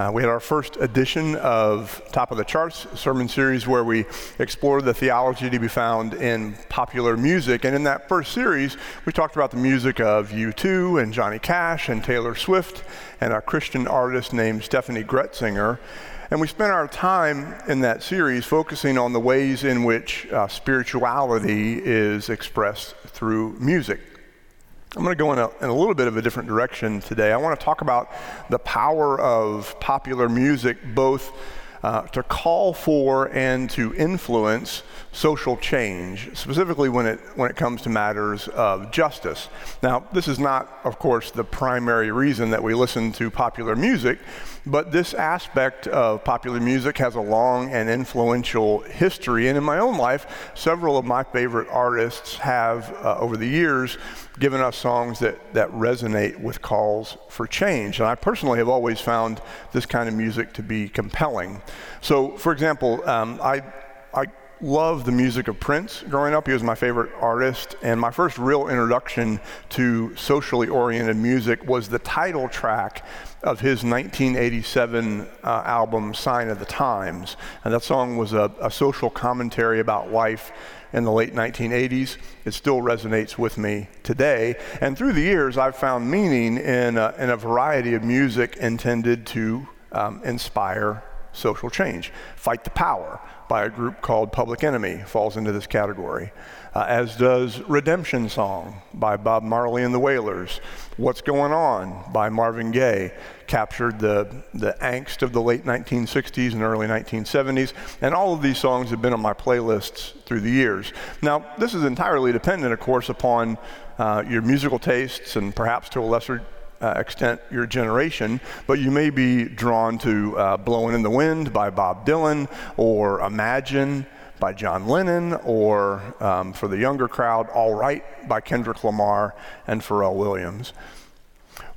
uh, we had our first edition of Top of the Charts sermon series where we explored the theology to be found in popular music. And in that first series, we talked about the music of U2 and Johnny Cash and Taylor Swift and a Christian artist named Steffany Gretzinger. And we spent our time in that series focusing on the ways in which uh, spirituality is expressed through music. I'm going to go in a, in a, little bit of a different direction today. I want to talk about the power of popular music, both uh, to call for and to influence social change, specifically when it, when it comes to matters of justice. Now, this is not, of course, the primary reason that we listen to popular music, but this aspect of popular music has a long and influential history. And in my own life, several of my favorite artists have, uh, over the years, given us songs that, that resonate with calls for change. And I personally have always found this kind of music to be compelling. So, for example, um, I, I loved the music of Prince growing up. He was my favorite artist. And my first real introduction to socially oriented music was the title track of his 1987 uh, album, Sign of the Times. And that song was a, a social commentary about life in the late 1980s. It still resonates with me today. And through the years, I've found meaning in a, in a variety of music intended to um, inspire social change. Fight the Power by a group called Public Enemy falls into this category, uh, as does Redemption Song by Bob Marley and the Wailers. What's Going On by Marvin Gaye captured the, the angst of the late 1960s and early 1970s, and all of these songs have been on my playlists through the years. Now, this is entirely dependent, of course, upon uh, your musical tastes and perhaps to a lesser uh, extent your generation, but you may be drawn to uh, Blowing in the Wind by Bob Dylan or Imagine by John Lennon or um, for the younger crowd, All Right by Kendrick Lamar and Pharrell Williams.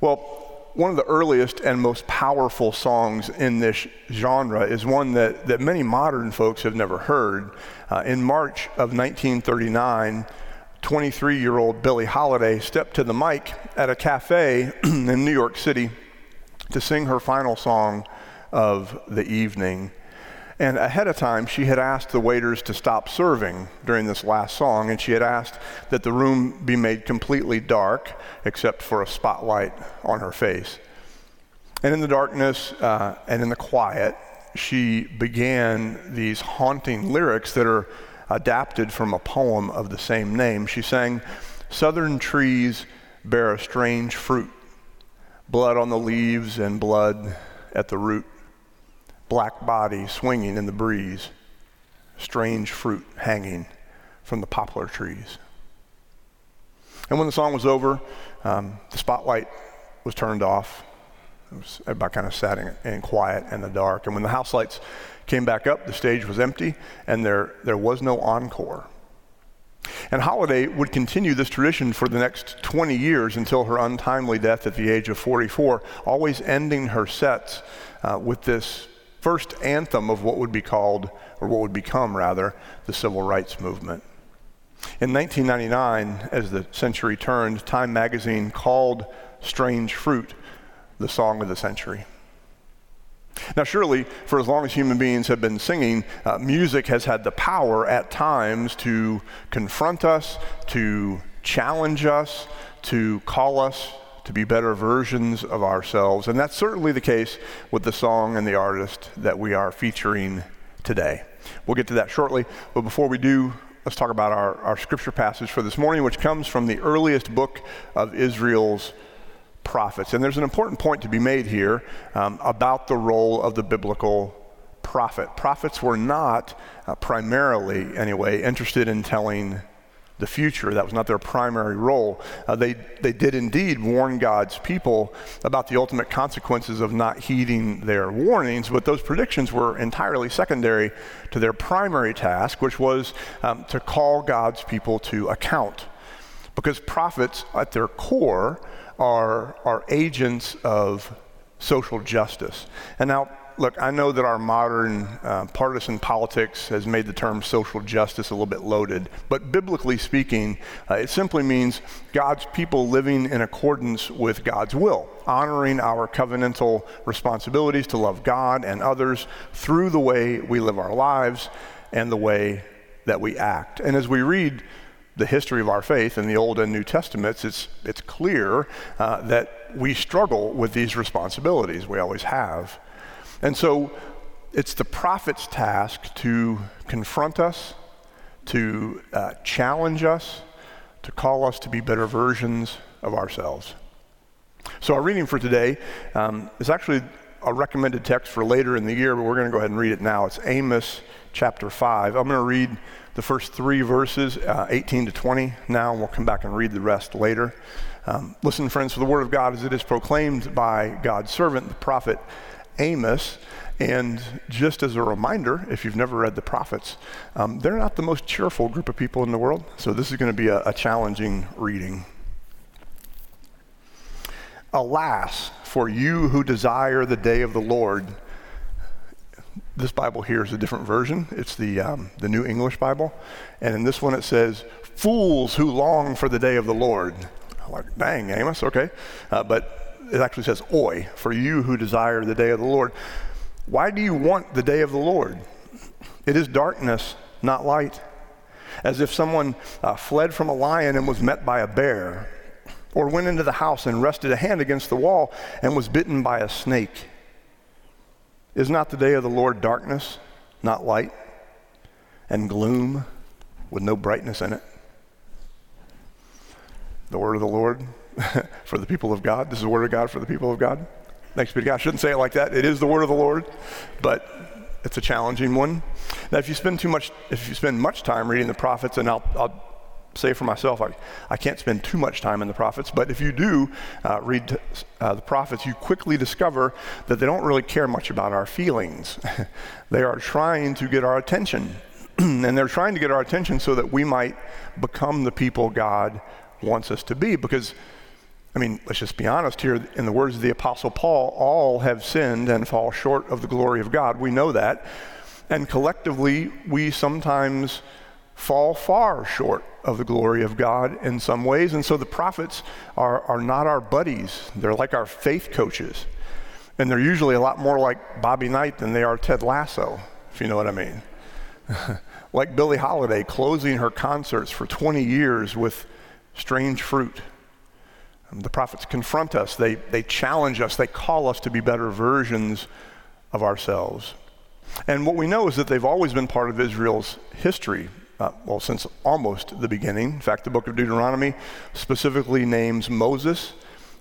Well, one of the earliest and most powerful songs in this genre is one that, that many modern folks have never heard. Uh, in March of 1939, 23 year old Billie Holiday stepped to the mic at a cafe in New York City to sing her final song of the evening. And ahead of time, she had asked the waiters to stop serving during this last song, and she had asked that the room be made completely dark except for a spotlight on her face. And in the darkness uh, and in the quiet, she began these haunting lyrics that are adapted from a poem of the same name. She sang, Southern trees bear a strange fruit, blood on the leaves and blood at the root, black body swinging in the breeze, strange fruit hanging from the poplar trees. And when the song was over, um, the spotlight was turned off. Was everybody kind of sat in, in quiet in the dark. And when the house lights came back up, the stage was empty, and there, there was no encore. And Holiday would continue this tradition for the next 20 years until her untimely death at the age of 44, always ending her sets uh, with this first anthem of what would be called, or what would become rather, the civil rights movement. In 1999, as the century turned, Time magazine called Strange Fruit the song of the century. Now, surely, for as long as human beings have been singing, uh, music has had the power at times to confront us, to challenge us, to call us to be better versions of ourselves. And that's certainly the case with the song and the artist that we are featuring today. We'll get to that shortly. But before we do, let's talk about our, our scripture passage for this morning, which comes from the earliest book of Israel's prophets. And there's an important point to be made here um, about the role of the biblical prophet. Prophets were not uh, primarily, anyway, interested in telling the future. That was not their primary role. Uh, they, they did indeed warn God's people about the ultimate consequences of not heeding their warnings, but those predictions were entirely secondary to their primary task, which was um, to call God's people to account. Because prophets, at their core, are, are agents of social justice. And now, look, I know that our modern uh, partisan politics has made the term social justice a little bit loaded, but biblically speaking, uh, it simply means God's people living in accordance with God's will, honoring our covenantal responsibilities to love God and others through the way we live our lives and the way that we act. And as we read, the history of our faith in the Old and New Testaments, it's, it's clear uh, that we struggle with these responsibilities. We always have. And so it's the prophet's task to confront us, to uh, challenge us, to call us to be better versions of ourselves. So our reading for today um, is actually a recommended text for later in the year, but we're going to go ahead and read it now. It's Amos chapter 5. I'm going to read the first three verses, uh, 18 to 20 now, and we'll come back and read the rest later. Um, listen, friends, for the word of God as it is proclaimed by God's servant, the prophet Amos. And just as a reminder, if you've never read the prophets, um, they're not the most cheerful group of people in the world. So this is going to be a, a challenging reading. Alas, for you who desire the day of the Lord. This Bible here is a different version. It's the, um, the New English Bible. And in this one it says, Fools who long for the day of the Lord. I'm like, dang, Amos, okay. Uh, but it actually says, Oi, for you who desire the day of the Lord. Why do you want the day of the Lord? It is darkness, not light. As if someone uh, fled from a lion and was met by a bear or went into the house and rested a hand against the wall and was bitten by a snake. Is not the day of the Lord darkness, not light, and gloom with no brightness in it? The word of the Lord for the people of God. This is the word of God for the people of God. Thanks be to God. I shouldn't say it like that. It is the word of the Lord, but it's a challenging one. Now, if you spend too much, if you spend much time reading the prophets, and I'll, I'll say for myself, I, I can't spend too much time in the prophets, but if you do uh, read uh, the prophets, you quickly discover that they don't really care much about our feelings. they are trying to get our attention. and they're trying to get our attention so that we might become the people God wants us to be. Because, I mean, let's just be honest here. In the words of the Apostle Paul, all have sinned and fall short of the glory of God. We know that. And collectively, we sometimes fall far short of the glory of God in some ways. And so the prophets are, are not our buddies, they're like our faith coaches. And they're usually a lot more like Bobby Knight than they are Ted Lasso, if you know what I mean. like Billie Holiday closing her concerts for 20 years with strange fruit. The prophets confront us, they, they challenge us, they call us to be better versions of ourselves. And what we know is that they've always been part of Israel's history uh, well, since almost the beginning. In fact, the book of Deuteronomy specifically names Moses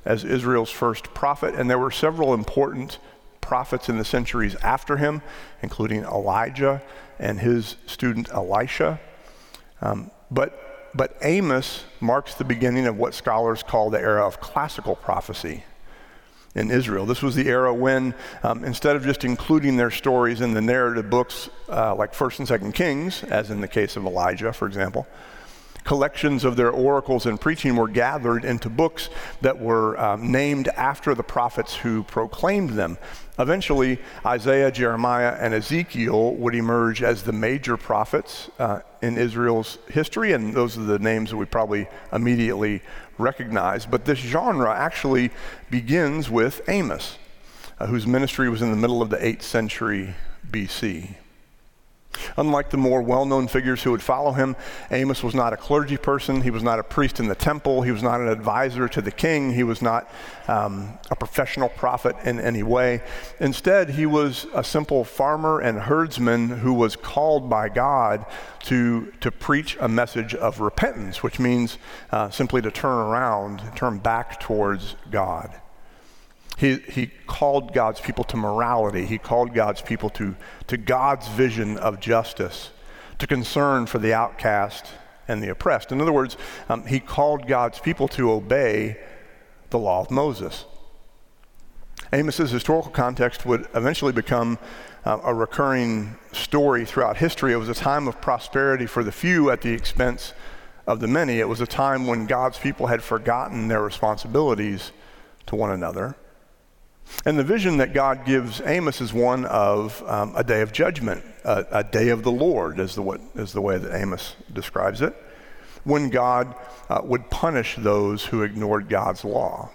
as Israel's first prophet, and there were several important prophets in the centuries after him, including Elijah and his student Elisha. Um, but, but Amos marks the beginning of what scholars call the era of classical prophecy in Israel. This was the era when, um, instead of just including their stories in the narrative books uh, like 1st and 2nd Kings, as in the case of Elijah, for example, collections of their oracles and preaching were gathered into books that were um, named after the prophets who proclaimed them. Eventually, Isaiah, Jeremiah, and Ezekiel would emerge as the major prophets uh, in Israel's history, and those are the names that we probably immediately recognize. But this genre actually begins with Amos, uh, whose ministry was in the middle of the 8th century BC. Unlike the more well known figures who would follow him, Amos was not a clergy person. He was not a priest in the temple. He was not an advisor to the king. He was not um, a professional prophet in any way. Instead, he was a simple farmer and herdsman who was called by God to, to preach a message of repentance, which means uh, simply to turn around, turn back towards God. He, he called God's people to morality. He called God's people to, to God's vision of justice, to concern for the outcast and the oppressed. In other words, um, he called God's people to obey the law of Moses. Amos's historical context would eventually become uh, a recurring story throughout history. It was a time of prosperity for the few at the expense of the many. It was a time when God's people had forgotten their responsibilities to one another. And the vision that God gives Amos is one of um, a day of judgment, a, a, day of the Lord, is the, what, is the way that Amos describes it, when God uh, would punish those who ignored God's law.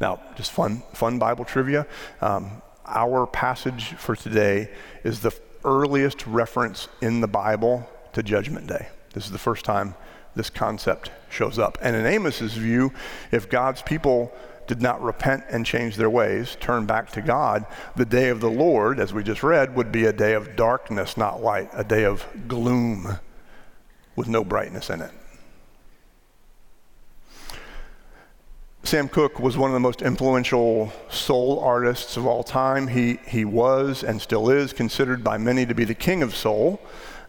Now, just fun, fun Bible trivia. Um, our passage for today is the earliest reference in the Bible to Judgment Day. This is the first time this concept shows up. And in Amos's view, if God's people did not repent and change their ways, turn back to God, the day of the Lord, as we just read, would be a day of darkness, not light, a day of gloom with no brightness in it. Sam Cooke was one of the most influential soul artists of all time. He, he was and still is considered by many to be the king of soul,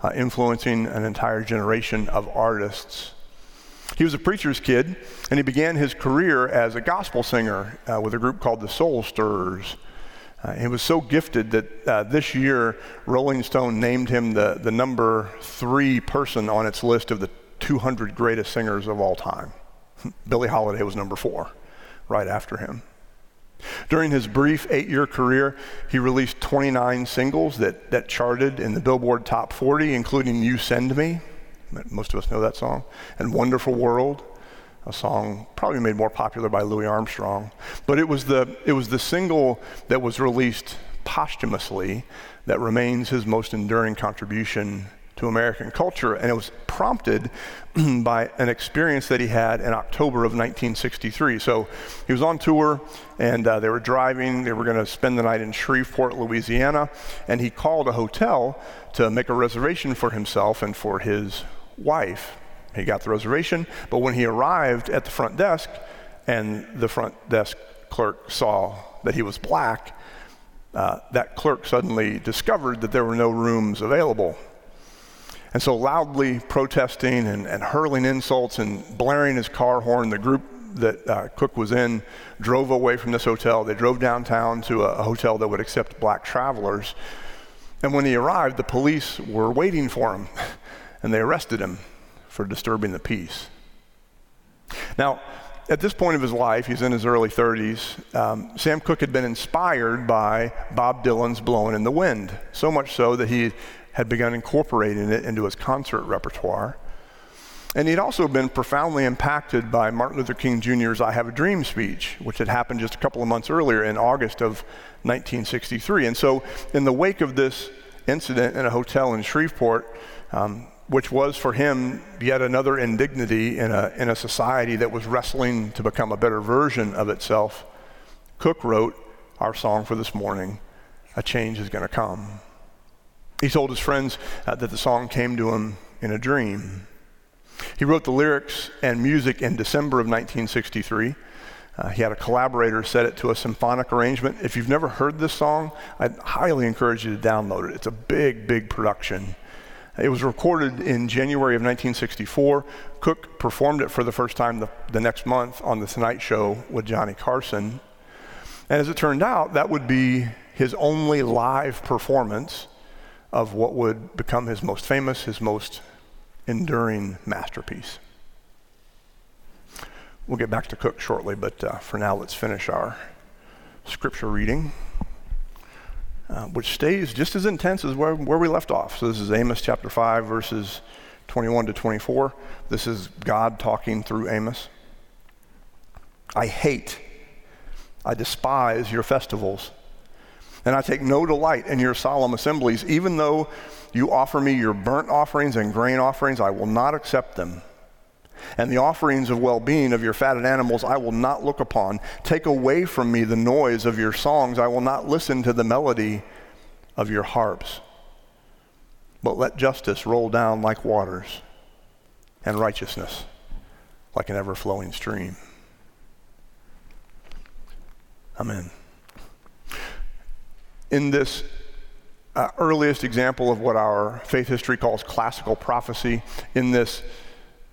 uh, influencing an entire generation of artists. He was a preacher's kid, and he began his career as a gospel singer uh, with a group called the Soul Stirrers. Uh, he was so gifted that uh, this year Rolling Stone named him the, the number three person on its list of the 200 greatest singers of all time. Billie Holiday was number four, right after him. During his brief eight year career, he released 29 singles that, that charted in the Billboard Top 40, including You Send Me. Most of us know that song. And Wonderful World, a song probably made more popular by Louis Armstrong. But it was the, it was the single that was released posthumously that remains his most enduring contribution to American culture, and it was prompted by an experience that he had in October of 1963. So he was on tour, and uh, they were driving. They were going to spend the night in Shreveport, Louisiana, and he called a hotel to make a reservation for himself and for his wife. He got the reservation, but when he arrived at the front desk, and the front desk clerk saw that he was black, uh, that clerk suddenly discovered that there were no rooms available and so, loudly protesting and, and hurling insults and blaring his car horn, the group that uh, Cooke was in drove away from this hotel. They drove downtown to a, a hotel that would accept black travelers. And when he arrived, the police were waiting for him, and they arrested him for disturbing the peace. Now, at this point of his life, he's in his early 30s, um, Sam Cooke had been inspired by Bob Dylan's Blowing in the Wind, so much so that he had begun incorporating it into his concert repertoire. And he'd also been profoundly impacted by Martin Luther King Jr.'s I Have a Dream speech, which had happened just a couple of months earlier in August of 1963. And so, in the wake of this incident in a hotel in Shreveport, um, which was for him yet another indignity in a, in a society that was wrestling to become a better version of itself, Cooke wrote our song for this morning A Change is Gonna Come. He told his friends uh, that the song came to him in a dream. He wrote the lyrics and music in December of 1963. Uh, he had a collaborator set it to a symphonic arrangement. If you've never heard this song, I'd highly encourage you to download it. It's a big, big production. It was recorded in January of 1964. Cooke performed it for the first time the, the next month on The Tonight Show with Johnny Carson. And as it turned out, that would be his only live performance of what would become his most famous, his most enduring masterpiece. We'll get back to Cooke shortly, but uh, for now, let's finish our scripture reading, uh, which stays just as intense as where, where we left off. So, this is Amos chapter 5, verses 21 to 24. This is God talking through Amos. I hate, I despise your festivals and I take no delight in your solemn assemblies. Even though you offer me your burnt offerings and grain offerings, I will not accept them. And the offerings of well being of your fatted animals I will not look upon. Take away from me the noise of your songs. I will not listen to the melody of your harps. But let justice roll down like waters, and righteousness like an ever flowing stream. Amen in this uh, earliest example of what our faith history calls classical prophecy in this,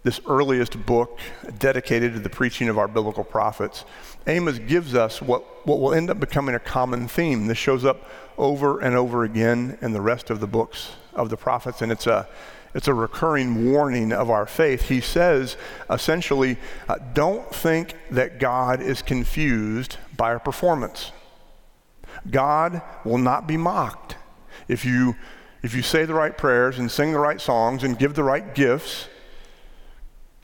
this earliest book dedicated to the preaching of our biblical prophets. Amos gives us what, what will end up becoming a common theme. This shows up over and over again in the rest of the books of the prophets, and it's a, it's a recurring warning of our faith. He says essentially, uh, don't think that God is confused by our performance. God will not be mocked. If you, if you say the right prayers and sing the right songs and give the right gifts,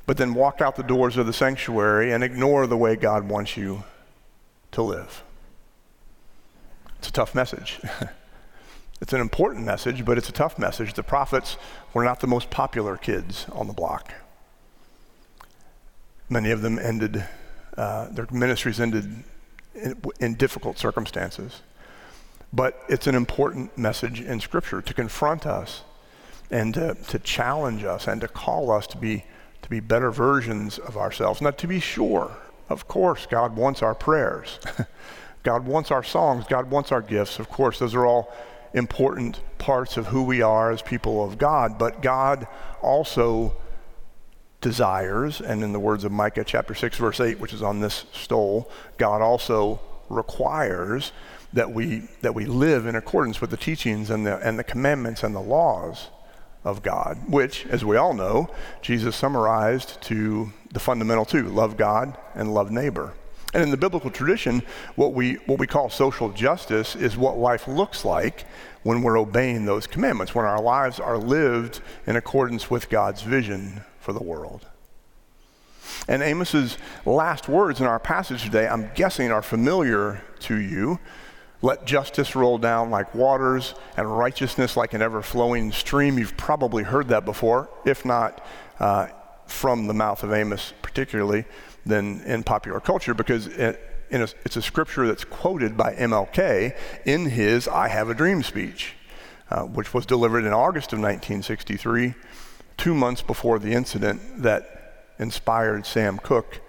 but then walk out the doors of the sanctuary and ignore the way God wants you to live. It's a tough message. it's an important message, but it's a tough message. The prophets were not the most popular kids on the block. Many of them ended, uh, their ministries ended in, in difficult circumstances. But it's an important message in Scripture to confront us and to, to challenge us and to call us to be, to be better versions of ourselves. Now, to be sure, of course, God wants our prayers. God wants our songs. God wants our gifts. Of course, those are all important parts of who we are as people of God. But God also desires, and in the words of Micah chapter 6, verse 8, which is on this stole, God also requires that we, that we live in accordance with the teachings and the, and the commandments and the laws of God, which, as we all know, Jesus summarized to the fundamental two love God and love neighbor. And in the biblical tradition, what we, what we call social justice is what life looks like when we're obeying those commandments, when our lives are lived in accordance with God's vision for the world. And Amos's last words in our passage today, I'm guessing, are familiar to you. Let justice roll down like waters and righteousness like an ever flowing stream. You've probably heard that before, if not uh, from the mouth of Amos, particularly, then in popular culture, because it, a, it's a scripture that's quoted by MLK in his I Have a Dream speech, uh, which was delivered in August of 1963, two months before the incident that inspired Sam Cooke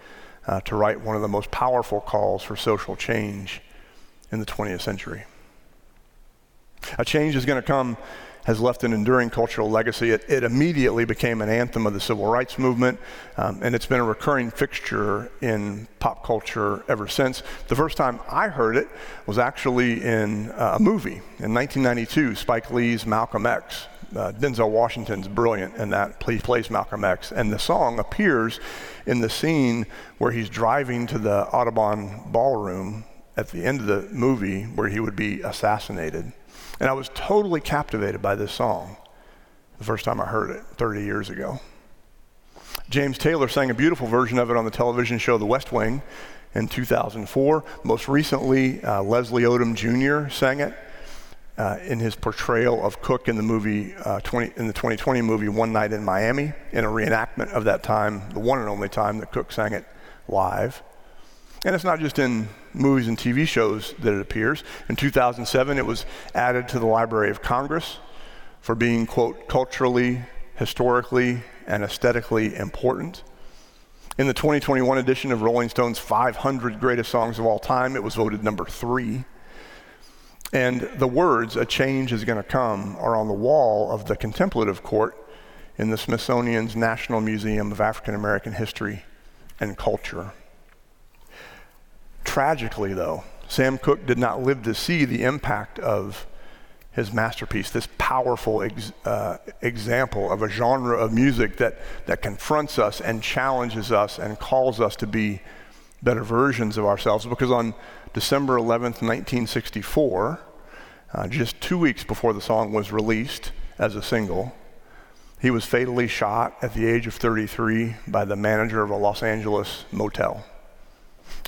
uh, to write one of the most powerful calls for social change in the 20th century. A change is going to come has left an enduring cultural legacy. It, it, immediately became an anthem of the civil rights movement, um, and it's been a recurring fixture in pop culture ever since. The first time I heard it was actually in uh, a movie in 1992, Spike Lee's Malcolm X. Uh, Denzel Washington's brilliant in that. He plays Malcolm X, and the song appears in the scene where he's driving to the Audubon Ballroom at the end of the movie where he would be assassinated. And I was totally captivated by this song the first time I heard it 30 years ago. James Taylor sang a beautiful version of it on the television show The West Wing in 2004. Most recently, uh, Leslie Odom Jr. sang it uh, in his portrayal of Cooke in the movie uh, 20, in the 2020 movie One Night in Miami, in a reenactment of that time, the one and only time that Cooke sang it live. And it's not just in movies and TV shows that it appears. In 2007, it was added to the Library of Congress for being, quote, culturally, historically, and aesthetically important. In the 2021 edition of Rolling Stone's 500 Greatest Songs of All Time, it was voted number three. And the words, a change is going to come, are on the wall of the contemplative court in the Smithsonian's National Museum of African American History and Culture. Tragically, though, Sam Cooke did not live to see the impact of his masterpiece, this powerful ex, uh, example of a genre of music that, that confronts us and challenges us and calls us to be better versions of ourselves. Because on December 11th, 1964, uh, just two weeks before the song was released as a single, he was fatally shot at the age of 33 by the manager of a Los Angeles motel.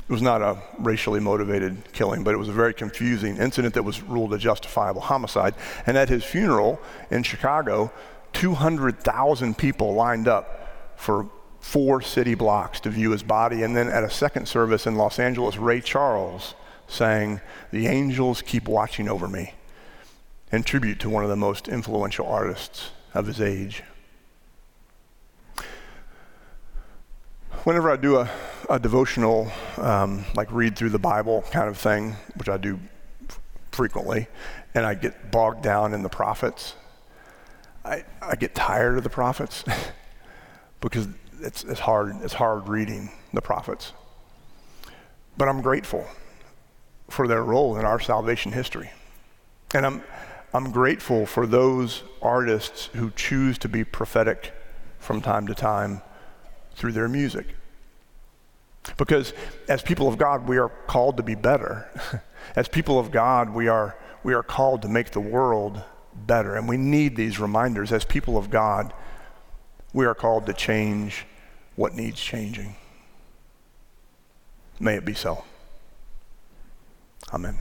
It was not a racially motivated killing, but it was a very confusing incident that was ruled a justifiable homicide. And at his funeral in Chicago, 200,000 people lined up for four city blocks to view his body. And then at a second service in Los Angeles, Ray Charles sang, The Angels Keep Watching Over Me, in tribute to one of the most influential artists of his age. Whenever I do a, a devotional, um, like read through the Bible kind of thing, which I do frequently, and I get bogged down in the prophets. I, I get tired of the prophets because it's, it's, hard, it's hard reading the prophets. But I'm grateful for their role in our salvation history. And I'm, I'm grateful for those artists who choose to be prophetic from time to time through their music. Because as people of God, we are called to be better. as people of God, we are, we are called to make the world better. And we need these reminders. As people of God, we are called to change what needs changing. May it be so. Amen.